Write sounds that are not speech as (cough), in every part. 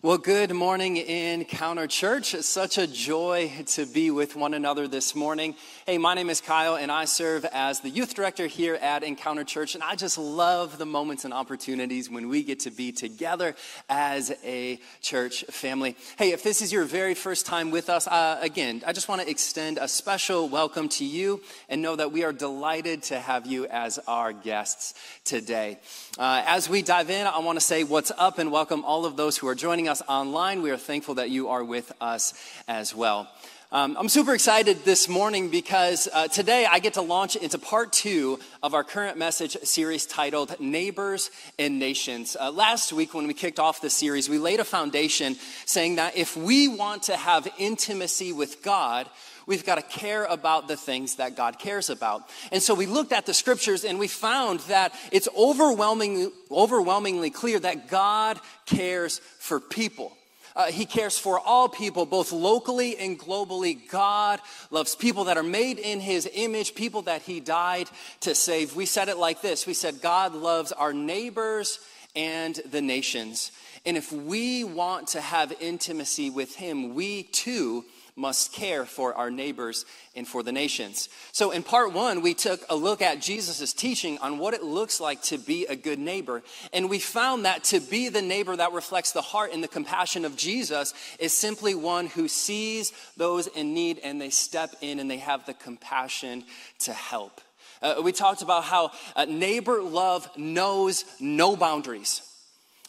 Well, good morning, Encounter Church. It's such a joy to be with one another this morning. Hey, my name is Kyle, and I serve as the youth director here at Encounter Church. And I just love the moments and opportunities when we get to be together as a church family. Hey, if this is your very first time with us, uh, again, I just want to extend a special welcome to you and know that we are delighted to have you as our guests today. Uh, as we dive in, I want to say what's up and welcome all of those who are joining us online. We are thankful that you are with us as well. Um, I'm super excited this morning because uh, today I get to launch into part two of our current message series titled Neighbors and Nations. Uh, last week, when we kicked off the series, we laid a foundation saying that if we want to have intimacy with God, we've got to care about the things that God cares about. And so we looked at the scriptures and we found that it's overwhelmingly, overwhelmingly clear that God cares for people. Uh, he cares for all people, both locally and globally. God loves people that are made in his image, people that he died to save. We said it like this We said, God loves our neighbors and the nations. And if we want to have intimacy with him, we too must care for our neighbors and for the nations. So, in part one, we took a look at Jesus' teaching on what it looks like to be a good neighbor. And we found that to be the neighbor that reflects the heart and the compassion of Jesus is simply one who sees those in need and they step in and they have the compassion to help. Uh, we talked about how uh, neighbor love knows no boundaries.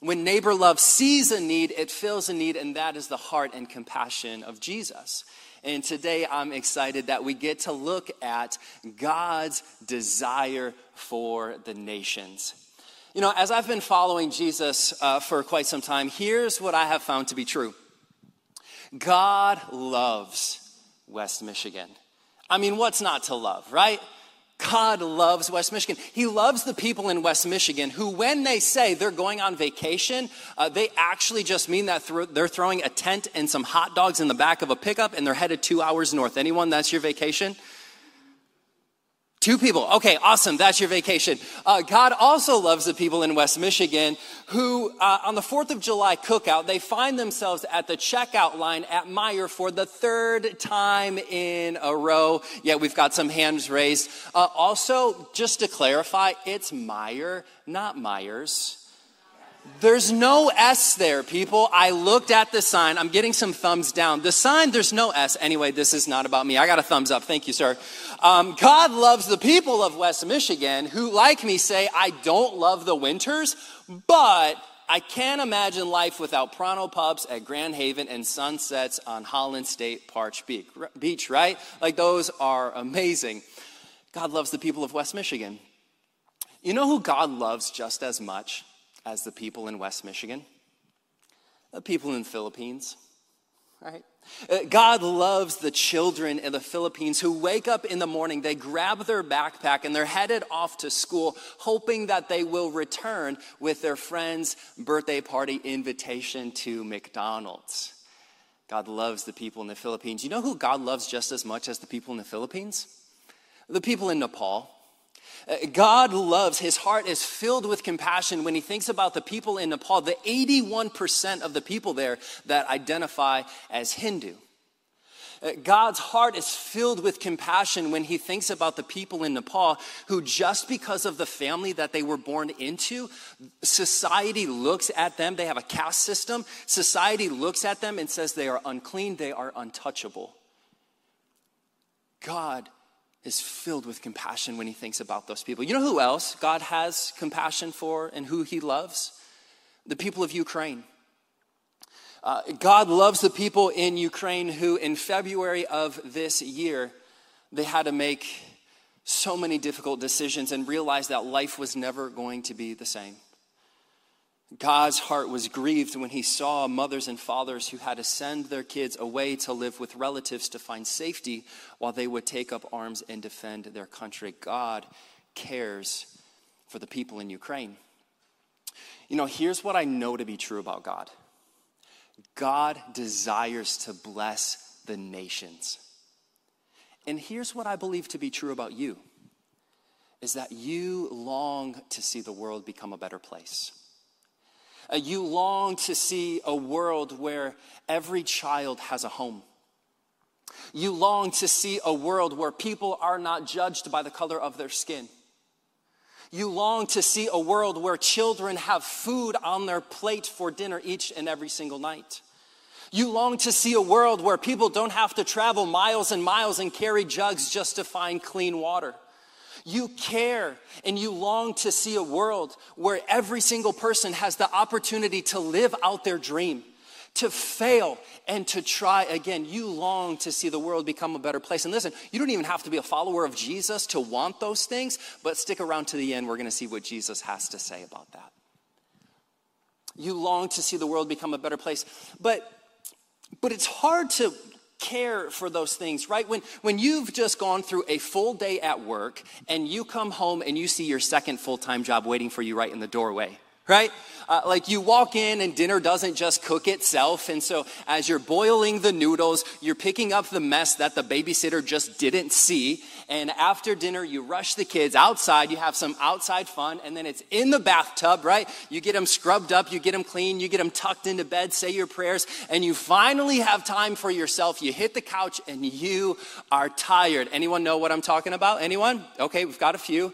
When neighbor love sees a need, it fills a need, and that is the heart and compassion of Jesus. And today I'm excited that we get to look at God's desire for the nations. You know, as I've been following Jesus uh, for quite some time, here's what I have found to be true God loves West Michigan. I mean, what's not to love, right? God loves West Michigan. He loves the people in West Michigan who, when they say they're going on vacation, uh, they actually just mean that th- they're throwing a tent and some hot dogs in the back of a pickup and they're headed two hours north. Anyone, that's your vacation? Two people. Okay, awesome. That's your vacation. Uh, God also loves the people in West Michigan who, uh, on the 4th of July cookout, they find themselves at the checkout line at Meijer for the third time in a row. Yeah, we've got some hands raised. Uh, also, just to clarify, it's Meijer, not Myers. There's no S there, people. I looked at the sign. I'm getting some thumbs down. The sign, there's no S. Anyway, this is not about me. I got a thumbs up. Thank you, sir. Um, God loves the people of West Michigan who, like me, say, I don't love the winters, but I can't imagine life without Pronto Pups at Grand Haven and sunsets on Holland State Park Beach, right? Like, those are amazing. God loves the people of West Michigan. You know who God loves just as much? As the people in West Michigan, the people in the Philippines, right? Uh, God loves the children in the Philippines who wake up in the morning, they grab their backpack, and they're headed off to school, hoping that they will return with their friend's birthday party invitation to McDonald's. God loves the people in the Philippines. You know who God loves just as much as the people in the Philippines? The people in Nepal. Uh, God loves, his heart is filled with compassion when he thinks about the people in Nepal, the 81% of the people there that identify as Hindu. Uh, God's heart is filled with compassion when he thinks about the people in Nepal who, just because of the family that they were born into, society looks at them. They have a caste system. Society looks at them and says they are unclean, they are untouchable. God is filled with compassion when he thinks about those people. You know who else God has compassion for and who he loves? The people of Ukraine. Uh, God loves the people in Ukraine who, in February of this year, they had to make so many difficult decisions and realize that life was never going to be the same. God's heart was grieved when he saw mothers and fathers who had to send their kids away to live with relatives to find safety while they would take up arms and defend their country. God cares for the people in Ukraine. You know, here's what I know to be true about God God desires to bless the nations. And here's what I believe to be true about you is that you long to see the world become a better place Uh, you long to see a world where every child has a home. You long to see a world where people are not judged by the color of their skin. You long to see a world where children have food on their plate for dinner each and every single night. You long to see a world where people don't have to travel miles and miles and carry jugs just to find clean water. You care and you long to see a world where every single person has the opportunity to live out their dream, to fail and to try again. You long to see the world become a better place. And listen, you don't even have to be a follower of Jesus to want those things, but stick around to the end. We're going to see what Jesus has to say about that. You long to see the world become a better place. But but it's hard to care for those things, right? When, when you've just gone through a full day at work and you come home and you see your second full time job waiting for you right in the doorway, right? Uh, like you walk in and dinner doesn't just cook itself. And so as you're boiling the noodles, you're picking up the mess that the babysitter just didn't see. And after dinner, you rush the kids outside. You have some outside fun. And then it's in the bathtub, right? You get them scrubbed up. You get them clean. You get them tucked into bed, say your prayers. And you finally have time for yourself. You hit the couch and you are tired. Anyone know what I'm talking about? Anyone? Okay, we've got a few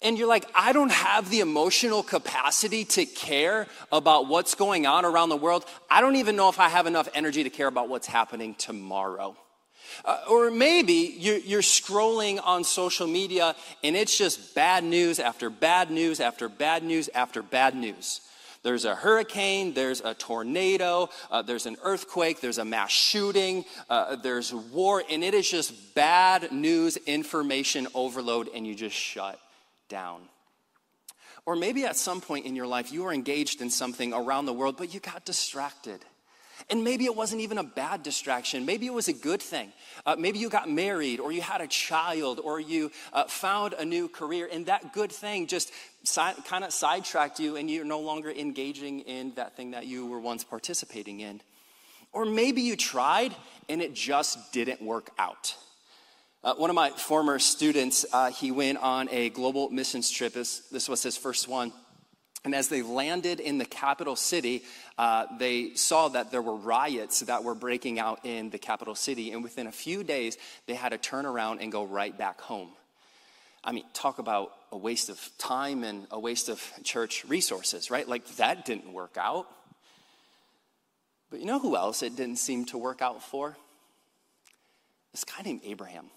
and you're like, I don't have the emotional capacity to care about what's going on around the world. I don't even know if I have enough energy to care about what's happening tomorrow. Uh, or maybe you're, you're, scrolling on social media and it's just bad news after bad news after bad news after bad news. There's a hurricane, there's a tornado, uh, there's an earthquake, there's a mass shooting, uh, there's war, and it is just bad news information overload, and you just shut down. Or maybe at some point in your life, you were engaged in something around the world, but you got distracted. And maybe it wasn't even a bad distraction. Maybe it was a good thing. Uh, maybe you got married, or you had a child, or you uh, found a new career, and that good thing just si- kind of sidetracked you, and you're no longer engaging in that thing that you were once participating in. Or maybe you tried, and it just didn't work out. Uh, one of my former students, uh, he went on a global missions trip. This, this, was his first one. And as they landed in the capital city, uh, they saw that there were riots that were breaking out in the capital city. And within a few days, they had to turn around and go right back home. I mean, talk about a waste of time and a waste of church resources, right? Like, that didn't work out. But you know who else it didn't seem to work out for? This guy named Abraham.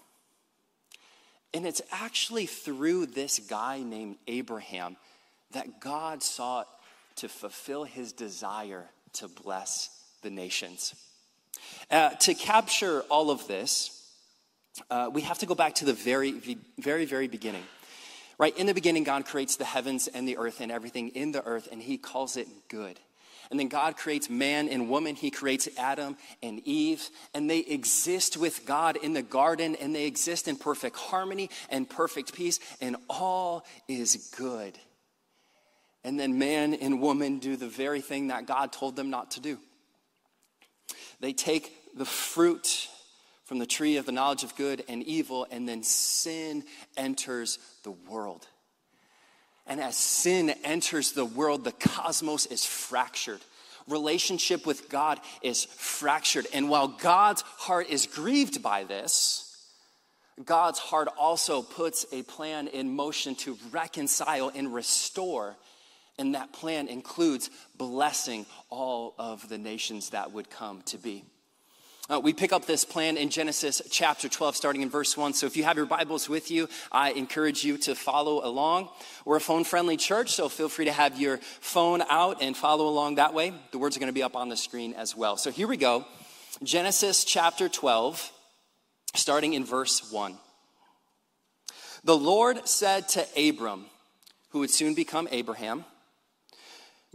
And it's actually through this guy named Abraham that God sought to fulfill his desire to bless the nations. Uh, to capture all of this, uh, we have to go back to the very, very, very beginning. Right? In the beginning, God creates the heavens and the earth and everything in the earth, and he calls it good. And then God creates man and woman. He creates Adam and Eve. And they exist with God in the garden and they exist in perfect harmony and perfect peace. And all is good. And then man and woman do the very thing that God told them not to do. They take the fruit from the tree of the knowledge of good and evil, and then sin enters the world. And as sin enters the world, the cosmos is fractured. Relationship with God is fractured. And while God's heart is grieved by this, God's heart also puts a plan in motion to reconcile and restore. And that plan includes blessing all of the nations that would come to be. Uh, we pick up this plan in Genesis chapter 12, starting in verse 1. So if you have your Bibles with you, I encourage you to follow along. We're a phone friendly church, so feel free to have your phone out and follow along that way. The words are going to be up on the screen as well. So here we go Genesis chapter 12, starting in verse 1. The Lord said to Abram, who would soon become Abraham,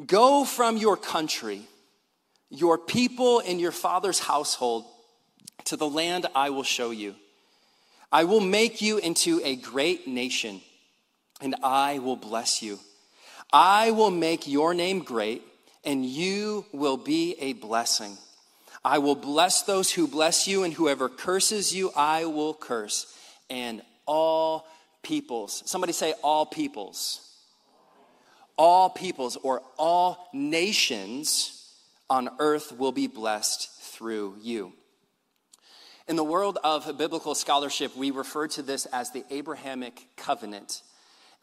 Go from your country your people and your father's household to the land I will show you. I will make you into a great nation, and I will bless you. I will make your name great, and you will be a blessing. I will bless those who bless you, and whoever curses you, I will curse. And all peoples, somebody say, all peoples all peoples or all nations on earth will be blessed through you. In the world of biblical scholarship, we refer to this as the Abrahamic covenant.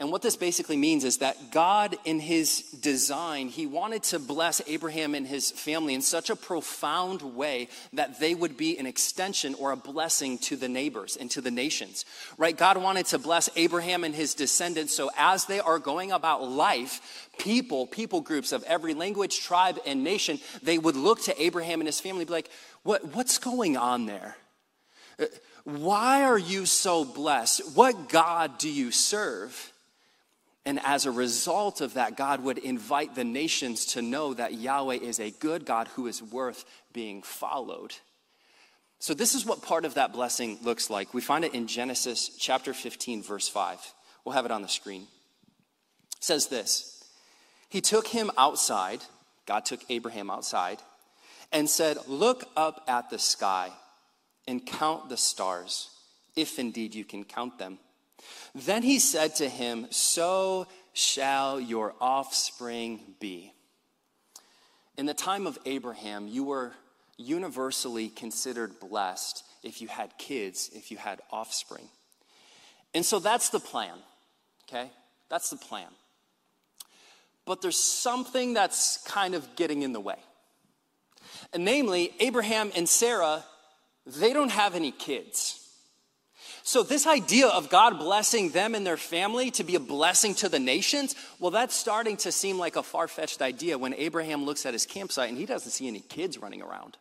And what this basically means is that God, in his design, he wanted to bless Abraham and his family in such a profound way that they would be an extension or a blessing to the neighbors and to the nations. Right? God wanted to bless Abraham and his descendants so as they are going about life, people, people groups of every language, tribe, and nation, they would look to Abraham and his family be like, what, what's going on there? Uh, why are you so blessed? What God do you serve? And as a result of that, God would invite the nations to know that Yahweh is a good God who is worth being followed. So, this is what part of that blessing looks like. We find it in Genesis chapter 15, verse 5. We'll have it on the screen. It says this He took him outside, God took Abraham outside, and said, Look up at the sky and count the stars, if indeed you can count them. Then he said to him, So shall your offspring be. In the time of Abraham, you were universally considered blessed if you had kids, if you had offspring. And so that's the plan, okay? That's the plan. But there's something that's kind of getting in the way. And namely, Abraham and Sarah, they don't have any kids. So, this idea of God blessing them and their family to be a blessing to the nations, well, that's starting to seem like a far fetched idea when Abraham looks at his campsite and he doesn't see any kids running around.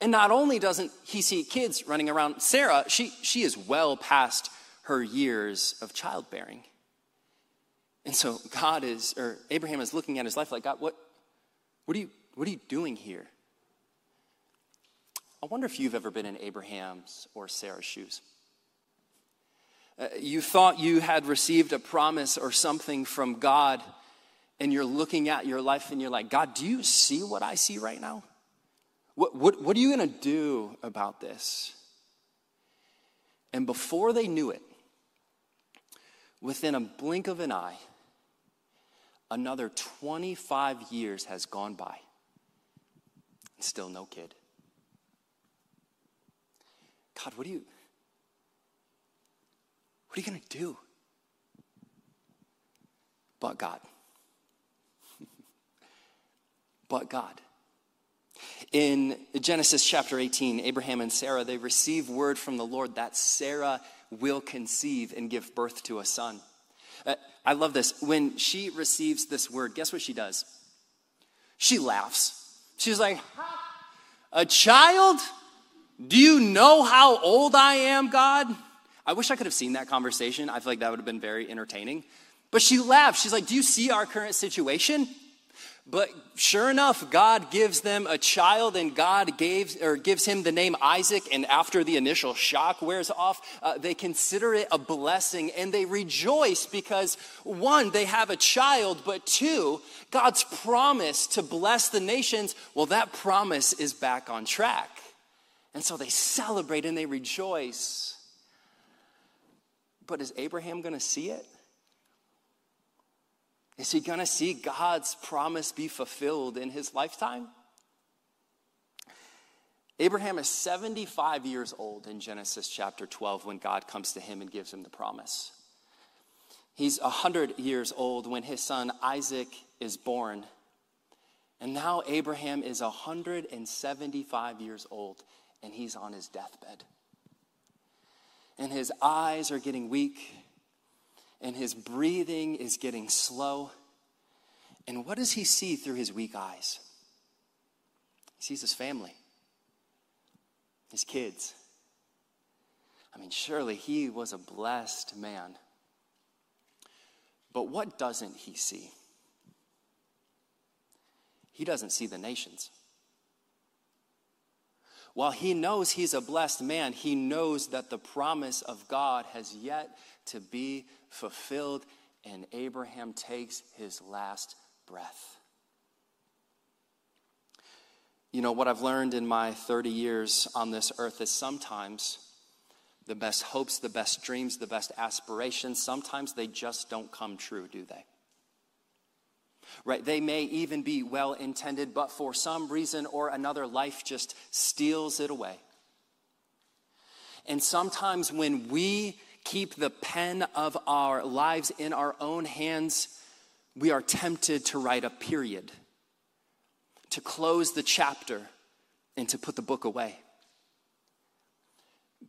And not only doesn't he see kids running around, Sarah, she, she is well past her years of childbearing. And so God is, or Abraham is looking at his life like, God, what, what, are, you, what are you doing here? I wonder if you've ever been in Abraham's or Sarah's shoes. Uh, you thought you had received a promise or something from God, and you're looking at your life and you're like, God, do you see what I see right now? What, what, what are you going to do about this? And before they knew it, within a blink of an eye, another 25 years has gone by. Still no kid. God, what are you what are you going to do? But God. (laughs) but God. In Genesis chapter 18, Abraham and Sarah, they receive word from the Lord that Sarah will conceive and give birth to a son. Uh, I love this. When she receives this word, guess what she does? She laughs. She's like, A child? Do you know how old I am, God? I wish I could have seen that conversation. I feel like that would have been very entertaining. But she laughed. She's like, Do you see our current situation? But sure enough, God gives them a child, and God gave, or gives him the name Isaac. And after the initial shock wears off, uh, they consider it a blessing and they rejoice because one, they have a child, but two, God's promise to bless the nations, well, that promise is back on track. And so they celebrate and they rejoice. But is Abraham going to see it? Is he going to see God's promise be fulfilled in his lifetime? Abraham is 75 years old in Genesis chapter 12 when God comes to him and gives him the promise. He's 100 years old when his son Isaac is born. And now Abraham is 175 years old and he's on his deathbed. And his eyes are getting weak, and his breathing is getting slow. And what does he see through his weak eyes? He sees his family, his kids. I mean, surely he was a blessed man. But what doesn't he see? He doesn't see the nations. While he knows he's a blessed man, he knows that the promise of God has yet to be fulfilled, and Abraham takes his last breath. You know, what I've learned in my 30 years on this earth is sometimes the best hopes, the best dreams, the best aspirations, sometimes they just don't come true, do they? Right? They may even be well intended, but for some reason or another, life just steals it away. And sometimes when we keep the pen of our lives in our own hands, we are tempted to write a period, to close the chapter, and to put the book away.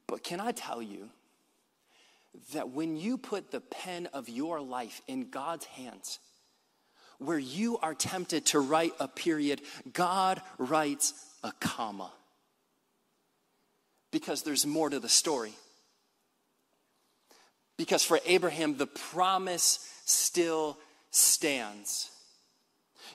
But can I tell you that when you put the pen of your life in God's hands, where you are tempted to write a period, God writes a comma. Because there's more to the story. Because for Abraham, the promise still stands.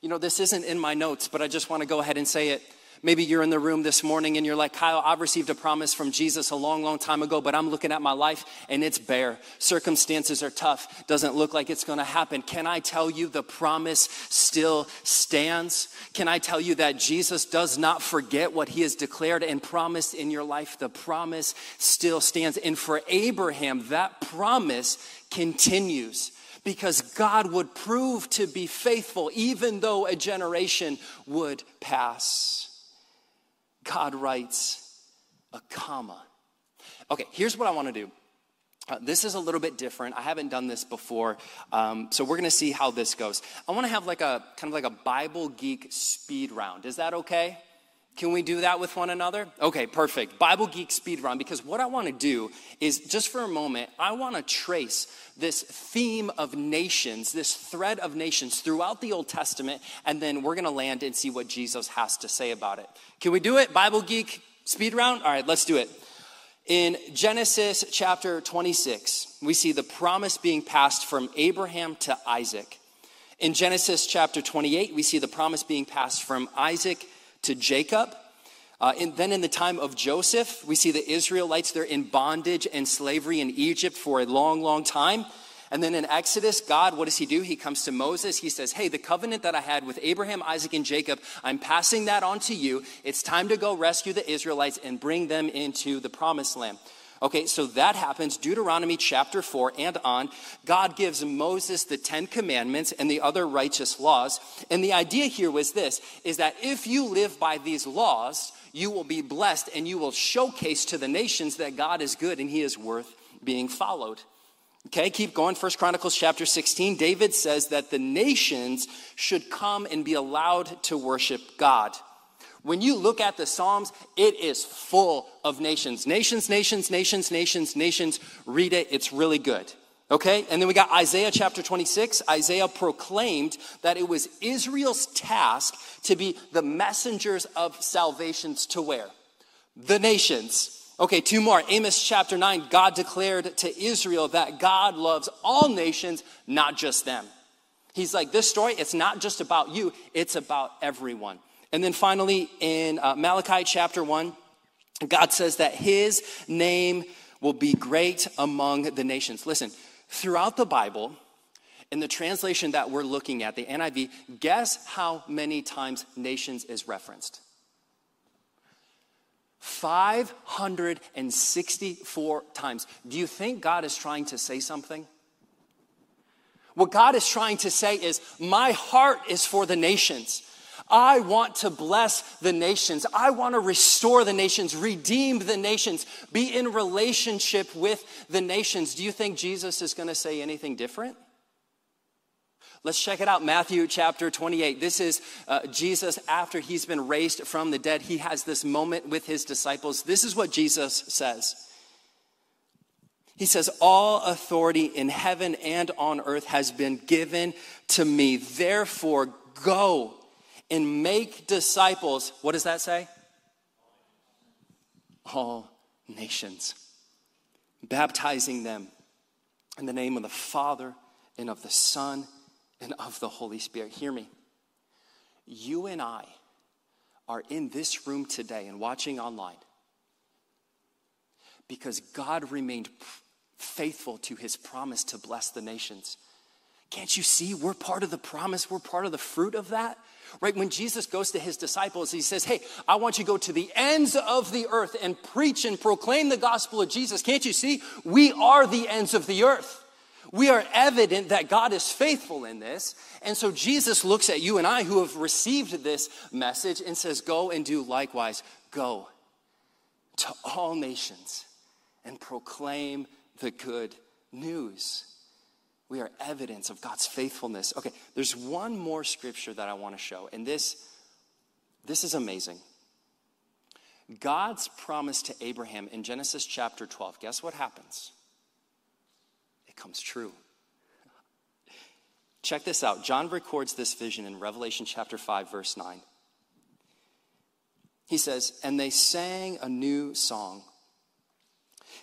You know, this isn't in my notes, but I just want to go ahead and say it Maybe you're in the room this morning and you're like, Kyle, I've received a promise from Jesus a long, long time ago, but I'm looking at my life and it's bare. Circumstances are tough. Doesn't look like it's going to happen. Can I tell you the promise still stands? Can I tell you that Jesus does not forget what he has declared and promised in your life? The promise still stands. And for Abraham, that promise continues because God would prove to be faithful even though a generation would pass. God writes a comma. Okay, here's what I want to do. Uh, this is a little bit different. I haven't done this before, um, so we're going to see how this goes. I want to have like a kind of like a Bible geek speed round. Is that okay? Can we do that with one another? Okay, perfect. Bible Geek Speed Run, because what I want to do is just for a moment, I want to trace this theme of nations, this thread of nations throughout the Old Testament, and then we're going to land and see what Jesus has to say about it. Can we do it? Bible Geek Speed Round? All right, let's do it. In Genesis chapter 26, we see the promise being passed from Abraham to Isaac. In Genesis chapter 28, we see the promise being passed from Isaac to Jacob. Uh, and then in the time of Joseph, we see the Israelites, they're in bondage and slavery in Egypt for a long, long time. And then in Exodus, God, what does he do? He comes to Moses. He says, Hey, the covenant that I had with Abraham, Isaac, and Jacob, I'm passing that on to you. It's time to go rescue the Israelites and bring them into the promised land. Okay, so that happens. Deuteronomy chapter 4 and on. God gives Moses the Ten Commandments and the other righteous laws. And the idea here was this is that if you live by these laws, you will be blessed and you will showcase to the nations that God is good and he is worth being followed. Okay, keep going. First Chronicles chapter 16. David says that the nations should come and be allowed to worship God. When you look at the Psalms, it is full of nations. Nations, nations, nations, nations, nations. Read it, it's really good. Okay? And then we got Isaiah chapter 26. Isaiah proclaimed that it was Israel's task to be the messengers of salvations to where? The nations. Okay, two more. Amos chapter 9. God declared to Israel that God loves all nations, not just them. He's like, this story, it's not just about you, it's about everyone. And then finally, in uh, Malachi chapter 1, God says that his name will be great among the nations. Listen, throughout the Bible, in the translation that we're looking at, the NIV, guess how many times nations is referenced? 564 times. Do you think God is trying to say something? What God is trying to say is, My heart is for the nations. I want to bless the nations. I want to restore the nations, redeem the nations, be in relationship with the nations. Do you think Jesus is going to say anything different? Let's check it out. Matthew chapter 28. This is uh, Jesus after he's been raised from the dead. He has this moment with his disciples. This is what Jesus says. He says, All authority in heaven and on earth has been given to me. Therefore, go and make disciples. What does that say? All nations, baptizing them in the name of the Father and of the Son and of the Holy Spirit. Hear me. You and I are in this room today and watching online because God remained faithful to his promise to bless the nations. Can't you see we're part of the promise? We're part of the fruit of that. Right? When Jesus goes to his disciples, he says, Hey, I want you to go to the ends of the earth and preach and proclaim the gospel of Jesus. Can't you see? We are the ends of the earth. We are evident that God is faithful in this. And so Jesus looks at you and I who have received this message and says, Go and do likewise. Go to all nations and proclaim the good news. We are evidence of God's faithfulness. Okay, there's one more scripture that I want to show, and this, this is amazing. God's promise to Abraham in Genesis chapter 12, guess what happens? It comes true. Check this out. John records this vision in Revelation chapter 5, verse 9. He says, And they sang a new song,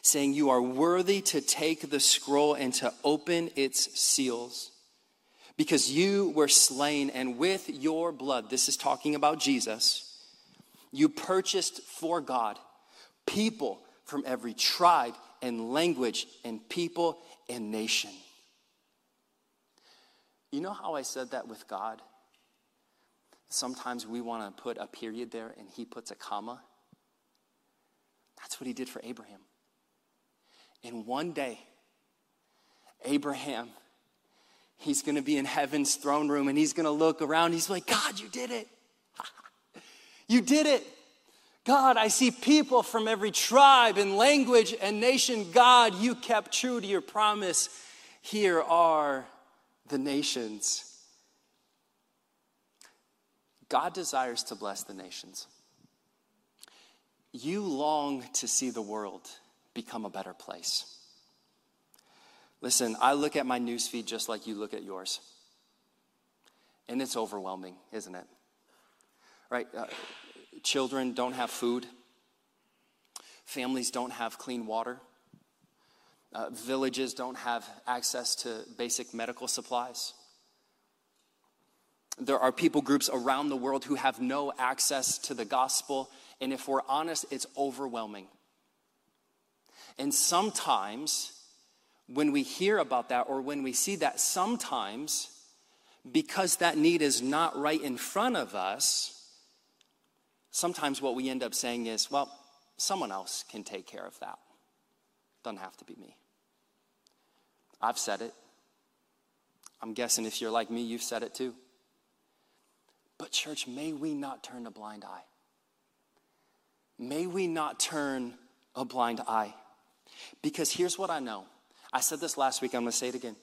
saying, You are worthy to take the scroll and to open its seals, because you were slain, and with your blood, this is talking about Jesus, you purchased for God people from every tribe and language and people and nation. You know how I said that with God? Sometimes we want to put a period there and he puts a comma. That's what he did for Abraham. In one day, Abraham, he's going to be in heaven's throne room and he's going to look around. He's like, God, you did it. (laughs) you did it. God, I see people from every tribe and language and nation. God, you kept true to your promise. Here are the nations. God desires to bless the nations. You long to see the world become a better place. Listen, I look at my newsfeed just like you look at yours. And it's overwhelming, isn't it? Right? Uh, children don't have food, families don't have clean water, uh, villages don't have access to basic medical supplies. There are people groups around the world who have no access to the gospel, and if we're honest, it's overwhelming. And sometimes, when we hear about that or when we see that, sometimes, because that need is not right in front of us, sometimes what we end up saying is, well, someone else can take care of that. Doesn't have to be me. I've said it. I'm guessing if you're like me, you've said it too. But, church, may we not turn a blind eye. May we not turn a blind eye. Because here's what I know. I said this last week, I'm to say it again.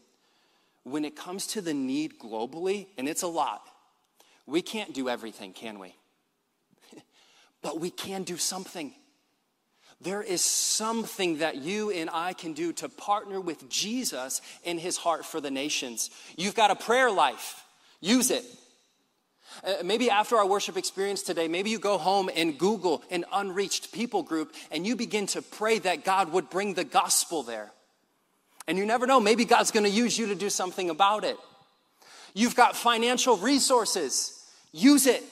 When it comes to the need globally, and it's a lot, we can't do everything, can we? (laughs) but we can do something. There is something that you and I can do to partner with Jesus in his heart for the nations. You've got a prayer life, use it. Uh, maybe after our worship experience today, maybe you go home and Google an unreached people group and you begin to pray that God would bring the gospel there. And you never know, maybe God's gonna use you to do something about it. You've got financial resources, use it.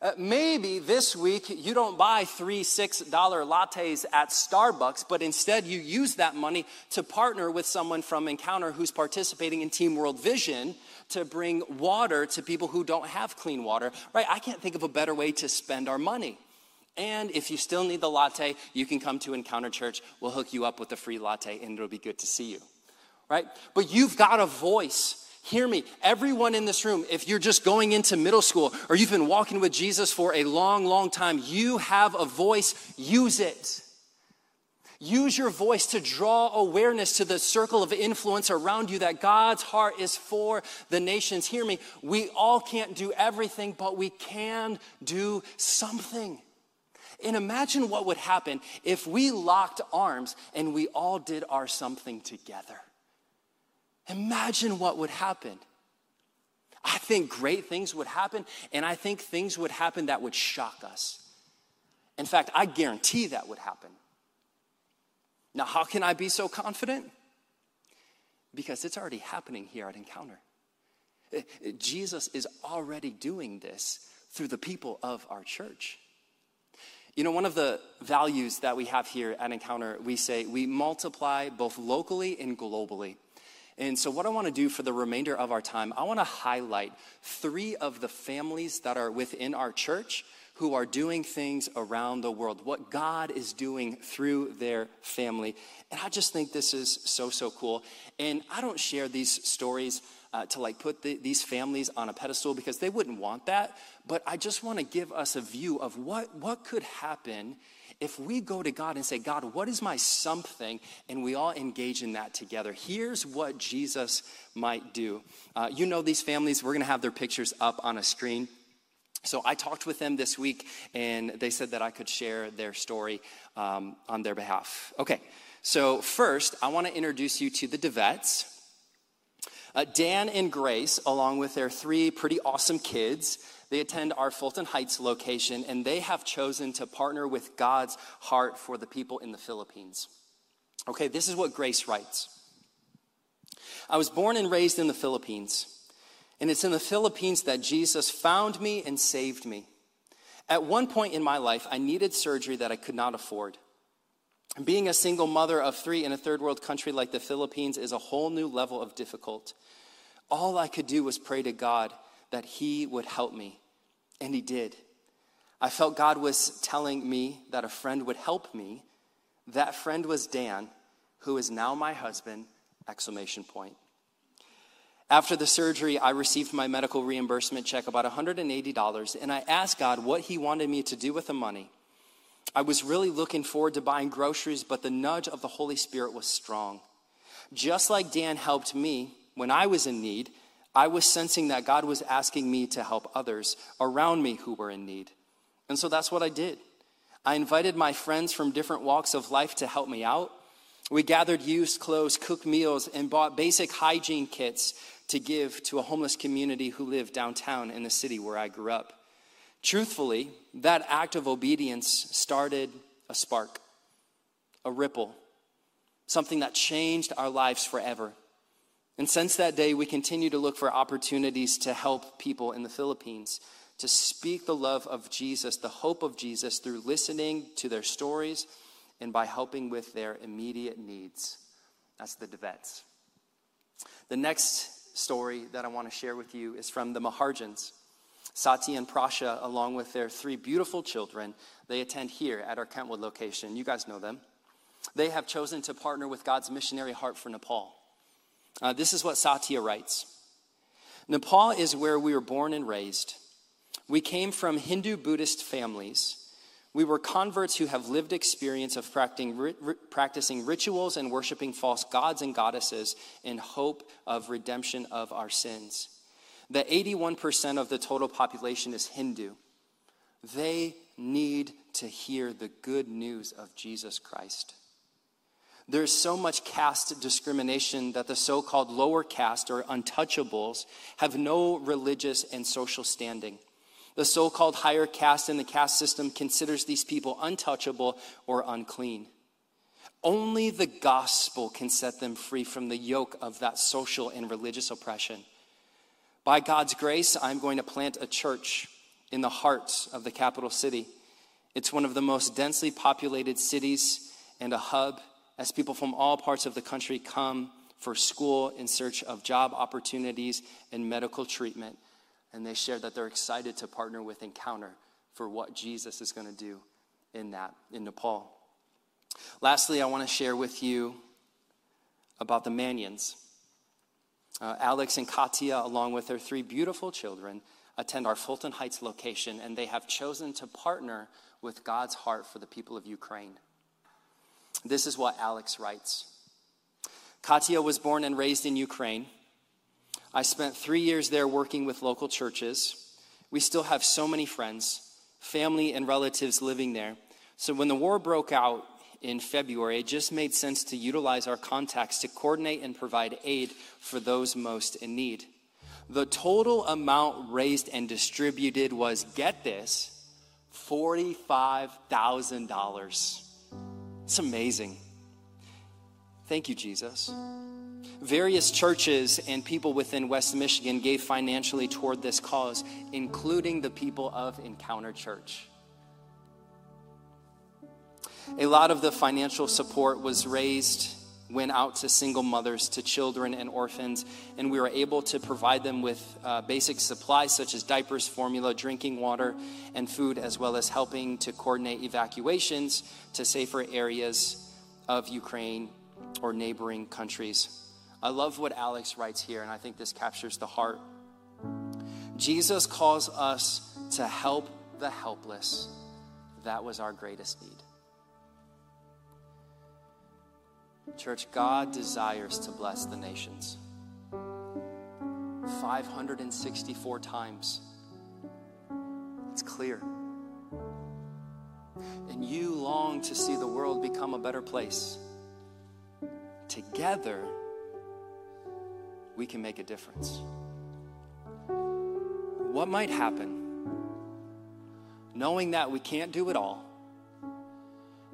Uh, maybe this week you don't buy three $6 lattes at Starbucks, but instead you use that money to partner with someone from Encounter who's participating in Team World Vision to bring water to people who don't have clean water, right? I can't think of a better way to spend our money. And if you still need the latte, you can come to Encounter Church. We'll hook you up with a free latte and it'll be good to see you, right? But you've got a voice. Hear me, everyone in this room, if you're just going into middle school or you've been walking with Jesus for a long, long time, you have a voice, use it. Use your voice to draw awareness to the circle of influence around you that God's heart is for the nations. Hear me, we all can't do everything, but we can do something. And imagine what would happen if we locked arms and we all did our something together. Imagine what would happen. I think great things would happen, and I think things would happen that would shock us. In fact, I guarantee that would happen. Now, how can I be so confident? Because it's already happening here at Encounter. Eh, eh, Jesus is already doing this through the people of our church. You know, one of the values that we have here at Encounter, we say we multiply both locally and globally. And so, what I want to do for the remainder of our time, I want to highlight three of the families that are within our church who are doing things around the world, what God is doing through their family. And I just think this is so, so cool. And I don't share these stories uh, to like put the, these families on a pedestal because they wouldn't want that. But I just want to give us a view of what, what could happen if we go to God and say, God, what is my something? And we all engage in that together. Here's what Jesus might do. Uh, you know, these families, we're going to have their pictures up on a screen. So I talked with them this week, and they said that I could share their story um, on their behalf. Okay, so first, I want to introduce you to the DeVets. Uh, Dan and Grace, along with their three pretty awesome kids, they attend our Fulton Heights location, and they have chosen to partner with God's heart for the people in the Philippines. Okay, this is what Grace writes I was born and raised in the Philippines. And it's in the Philippines that Jesus found me and saved me. At one point in my life, I needed surgery that I could not afford. Being a single mother of three in a third world country like the Philippines is a whole new level of difficult. All I could do was pray to God that He would help me, and He did. I felt God was telling me that a friend would help me. That friend was Dan, who is now my husband, exclamation point. After the surgery, I received my medical reimbursement check, about $180, and I asked God what He wanted me to do with the money. I was really looking forward to buying groceries, but the nudge of the Holy Spirit was strong. Just like Dan helped me when I was in need, I was sensing that God was asking me to help others around me who were in need. And so that's what I did. I invited my friends from different walks of life to help me out. We gathered used clothes, cooked meals, and bought basic hygiene kits to give to a homeless community who lived downtown in the city where I grew up. Truthfully, that act of obedience started a spark, a ripple, something that changed our lives forever. And since that day, we continue to look for opportunities to help people in the Philippines, to speak the love of Jesus, the hope of Jesus through listening to their stories and by helping with their immediate needs. That's the DeVets. The next story that I want to share with you is from the Maharjans. Sati and Prasha, along with their three beautiful children, they attend here at our Kentwood location. You guys know them. They have chosen to partner with God's missionary heart for Nepal. Uh, this is what Satya writes Nepal is where we were born and raised. We came from Hindu Buddhist families we were converts who have lived experience of practicing rituals and worshiping false gods and goddesses in hope of redemption of our sins. The 81% of the total population is Hindu. They need to hear the good news of Jesus Christ. There's so much caste discrimination that the so called lower caste or untouchables have no religious and social standing. The so called higher caste in the caste system considers these people untouchable or unclean. Only the gospel can set them free from the yoke of that social and religious oppression. By God's grace, I'm going to plant a church in the heart of the capital city. It's one of the most densely populated cities and a hub as people from all parts of the country come for school in search of job opportunities and medical treatment and they shared that they're excited to partner with Encounter for what Jesus is going to do in that, in Nepal. Lastly, I want to share with you about the Manions. Uh, Alex and Katia, along with their three beautiful children, attend our Fulton Heights location, and they have chosen to partner with God's heart for the people of Ukraine. This is what Alex writes Katia was born and raised in Ukraine. I spent three years there working with local churches. We still have so many friends, family, and relatives living there. So when the war broke out in February, it just made sense to utilize our contacts to coordinate and provide aid for those most in need. The total amount raised and distributed was, get this, $45,000. It's amazing. Thank you, Jesus. Various churches and people within West Michigan gave financially toward this cause, including the people of Encounter Church. A lot of the financial support was raised went out to single mothers, to children and orphans, and we were able to provide them with uh, basic supplies such as diapers, formula, drinking water, and food, as well as helping to coordinate evacuations to safer areas of Ukraine or neighboring countries. I love what Alex writes here, and I think this captures the heart. Jesus calls us to help the helpless. That was our greatest need. Church, God desires to bless the nations. 564 times. It's clear. And you long to see the world become a better place. Together, we can make a difference. What might happen knowing that we can't do it all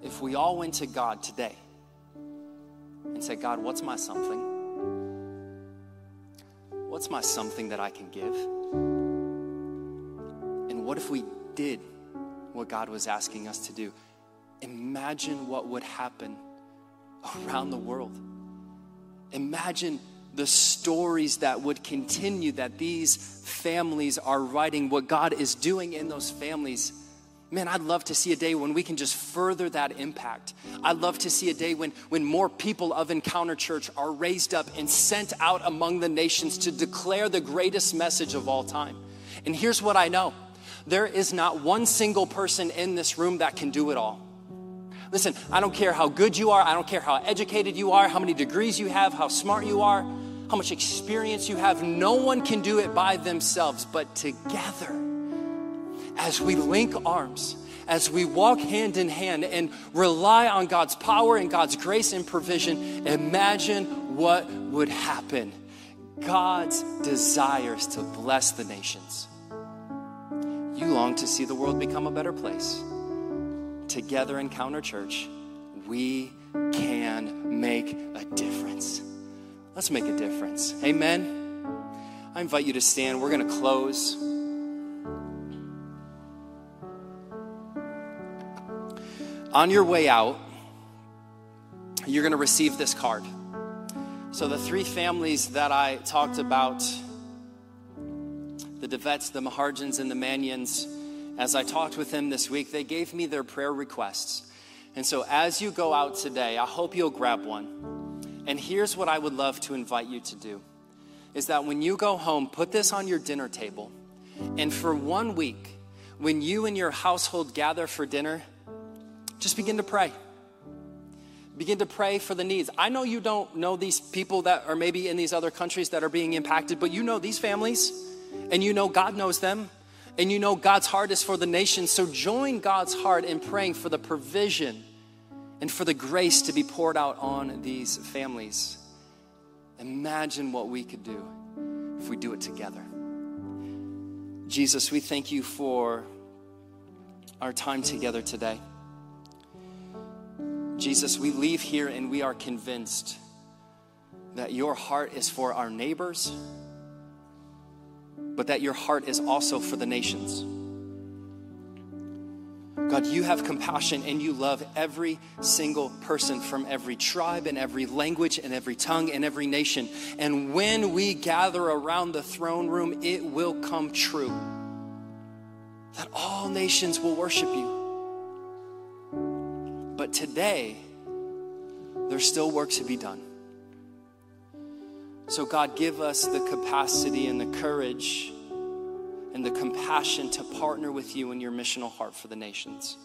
if we all went to God today and said, God, what's my something? What's my something that I can give? And what if we did what God was asking us to do? Imagine what would happen around the world. Imagine the stories that would continue that these families are writing, what God is doing in those families. Man, I'd love to see a day when we can just further that impact. I'd love to see a day when, when more people of Encounter Church are raised up and sent out among the nations to declare the greatest message of all time. And here's what I know there is not one single person in this room that can do it all. Listen, I don't care how good you are, I don't care how educated you are, how many degrees you have, how smart you are, how much experience you have. No one can do it by themselves, but together, as we link arms, as we walk hand in hand and rely on God's power and God's grace and provision, imagine what would happen. God's desires to bless the nations. You long to see the world become a better place. Together, Encounter Church, we can make a difference. Let's make a difference. Amen. I invite you to stand. We're going to close. On your way out, you're going to receive this card. So, the three families that I talked about the DeVets, the Maharjans, and the Manions, as I talked with them this week, they gave me their prayer requests. And so, as you go out today, I hope you'll grab one. And here's what I would love to invite you to do is that when you go home, put this on your dinner table. And for one week, when you and your household gather for dinner, just begin to pray. Begin to pray for the needs. I know you don't know these people that are maybe in these other countries that are being impacted, but you know these families, and you know God knows them, and you know God's heart is for the nation. So join God's heart in praying for the provision and for the grace to be poured out on these families. Imagine what we could do if we do it together. Jesus, we thank you for our time together today. Jesus, we leave here and we are convinced that your heart is for our neighbors, but that your heart is also for the nations. God, you have compassion and you love every single person from every tribe and every language and every tongue and every nation. And when we gather around the throne room, it will come true that all nations will worship you. But today, there's still work to be done. So, God, give us the capacity and the courage and the compassion to partner with you in your missional heart for the nations.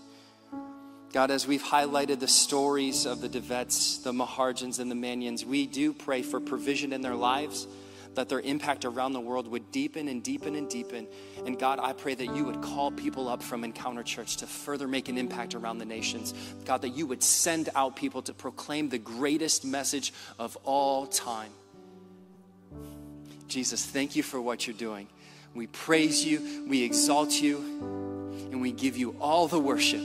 God, as we've highlighted the stories of the Devets, the Maharjans, and the Manions, we do pray for provision in their lives, that their impact around the world would deepen and deepen and deepen. And God, I pray that you would call people up from Encounter Church to further make an impact around the nations. God, that you would send out people to proclaim the greatest message of all time. Jesus, thank you for what you're doing. We praise you, we exalt you, and we give you all the worship.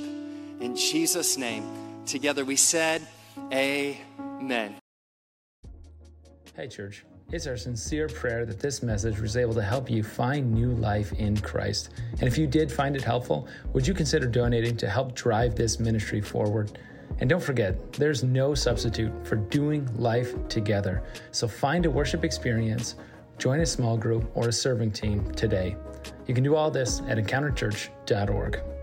In Jesus' name, together we said, Amen. Hey, church. It's our sincere prayer that this message was able to help you find new life in Christ. And if you did find it helpful, would you consider donating to help drive this ministry forward? And don't forget, there's no substitute for doing life together. So find a worship experience, join a small group or a serving team today. You can do all this at encounterchurch.org.